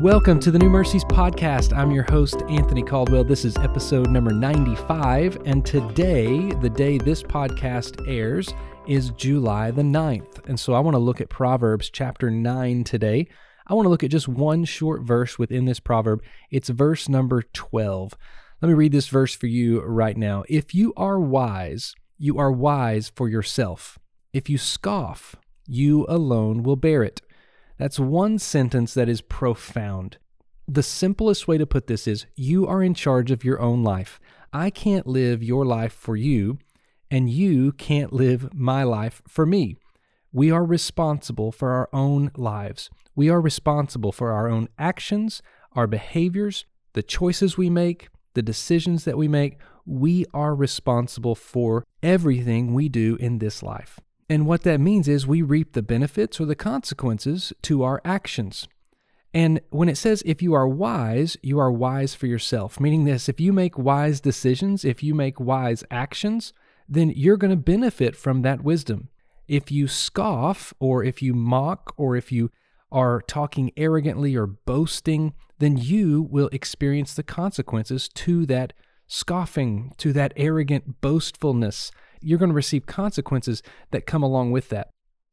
Welcome to the New Mercies Podcast. I'm your host, Anthony Caldwell. This is episode number 95. And today, the day this podcast airs, is July the 9th. And so I want to look at Proverbs chapter 9 today. I want to look at just one short verse within this proverb. It's verse number 12. Let me read this verse for you right now. If you are wise, you are wise for yourself. If you scoff, you alone will bear it. That's one sentence that is profound. The simplest way to put this is you are in charge of your own life. I can't live your life for you, and you can't live my life for me. We are responsible for our own lives. We are responsible for our own actions, our behaviors, the choices we make, the decisions that we make. We are responsible for everything we do in this life. And what that means is we reap the benefits or the consequences to our actions. And when it says, if you are wise, you are wise for yourself, meaning this, if you make wise decisions, if you make wise actions, then you're going to benefit from that wisdom. If you scoff, or if you mock, or if you are talking arrogantly or boasting, then you will experience the consequences to that scoffing, to that arrogant boastfulness you're going to receive consequences that come along with that.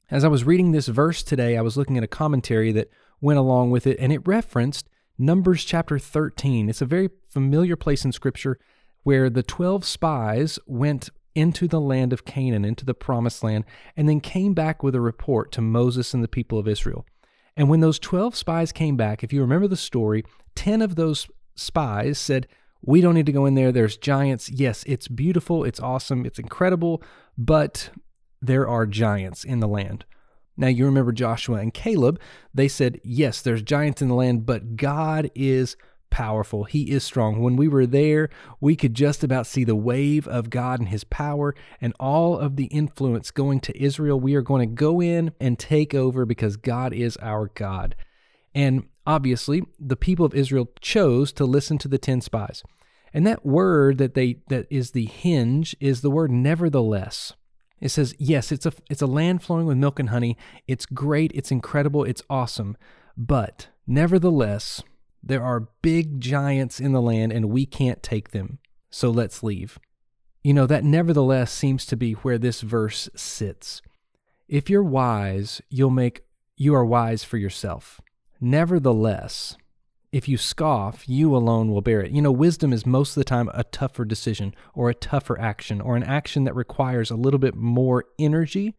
As I was reading this verse today, I was looking at a commentary that went along with it, and it referenced Numbers chapter 13. It's a very familiar place in Scripture where the 12 spies went into the land of Canaan, into the promised land, and then came back with a report to Moses and the people of Israel. And when those 12 spies came back, if you remember the story, 10 of those spies said, we don't need to go in there. There's giants. Yes, it's beautiful. It's awesome. It's incredible. But there are giants in the land. Now, you remember Joshua and Caleb. They said, Yes, there's giants in the land, but God is powerful. He is strong. When we were there, we could just about see the wave of God and his power and all of the influence going to Israel. We are going to go in and take over because God is our God. And obviously, the people of Israel chose to listen to the 10 spies. And that word that they that is the hinge is the word nevertheless. It says, yes, it's a it's a land flowing with milk and honey. It's great, it's incredible, it's awesome. But nevertheless, there are big giants in the land and we can't take them. So let's leave. You know, that nevertheless seems to be where this verse sits. If you're wise, you'll make you are wise for yourself. Nevertheless, if you scoff, you alone will bear it. You know, wisdom is most of the time a tougher decision or a tougher action or an action that requires a little bit more energy,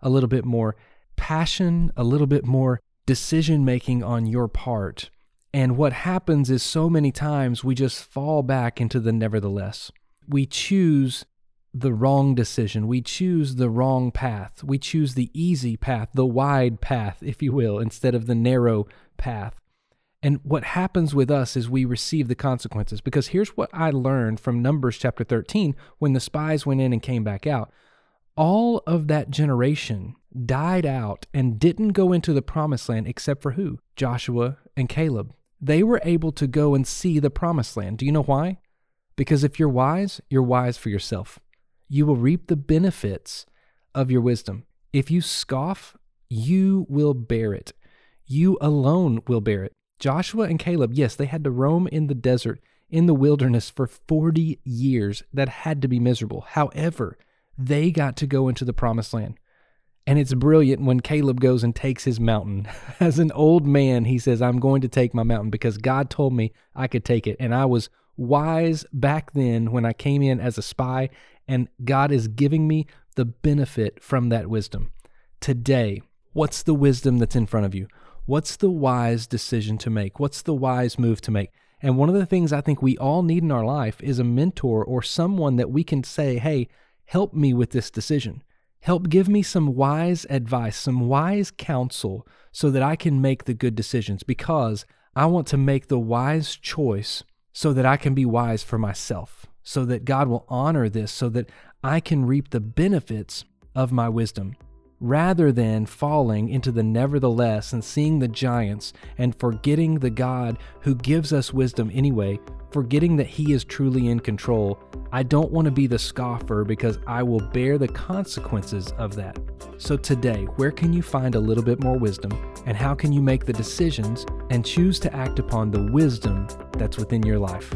a little bit more passion, a little bit more decision making on your part. And what happens is so many times we just fall back into the nevertheless. We choose the wrong decision. We choose the wrong path. We choose the easy path, the wide path, if you will, instead of the narrow path. And what happens with us is we receive the consequences. Because here's what I learned from Numbers chapter 13 when the spies went in and came back out. All of that generation died out and didn't go into the promised land except for who? Joshua and Caleb. They were able to go and see the promised land. Do you know why? Because if you're wise, you're wise for yourself you will reap the benefits of your wisdom. If you scoff, you will bear it. You alone will bear it. Joshua and Caleb, yes, they had to roam in the desert, in the wilderness for 40 years. That had to be miserable. However, they got to go into the promised land. And it's brilliant when Caleb goes and takes his mountain. As an old man, he says, I'm going to take my mountain because God told me I could take it. And I was wise back then when I came in as a spy, and God is giving me the benefit from that wisdom. Today, what's the wisdom that's in front of you? What's the wise decision to make? What's the wise move to make? And one of the things I think we all need in our life is a mentor or someone that we can say, hey, help me with this decision. Help give me some wise advice, some wise counsel so that I can make the good decisions because I want to make the wise choice so that I can be wise for myself, so that God will honor this, so that I can reap the benefits of my wisdom. rather than falling into the nevertheless and seeing the giants and forgetting the God who gives us wisdom anyway, forgetting that He is truly in control. I don't want to be the scoffer because I will bear the consequences of that. So, today, where can you find a little bit more wisdom? And how can you make the decisions and choose to act upon the wisdom that's within your life?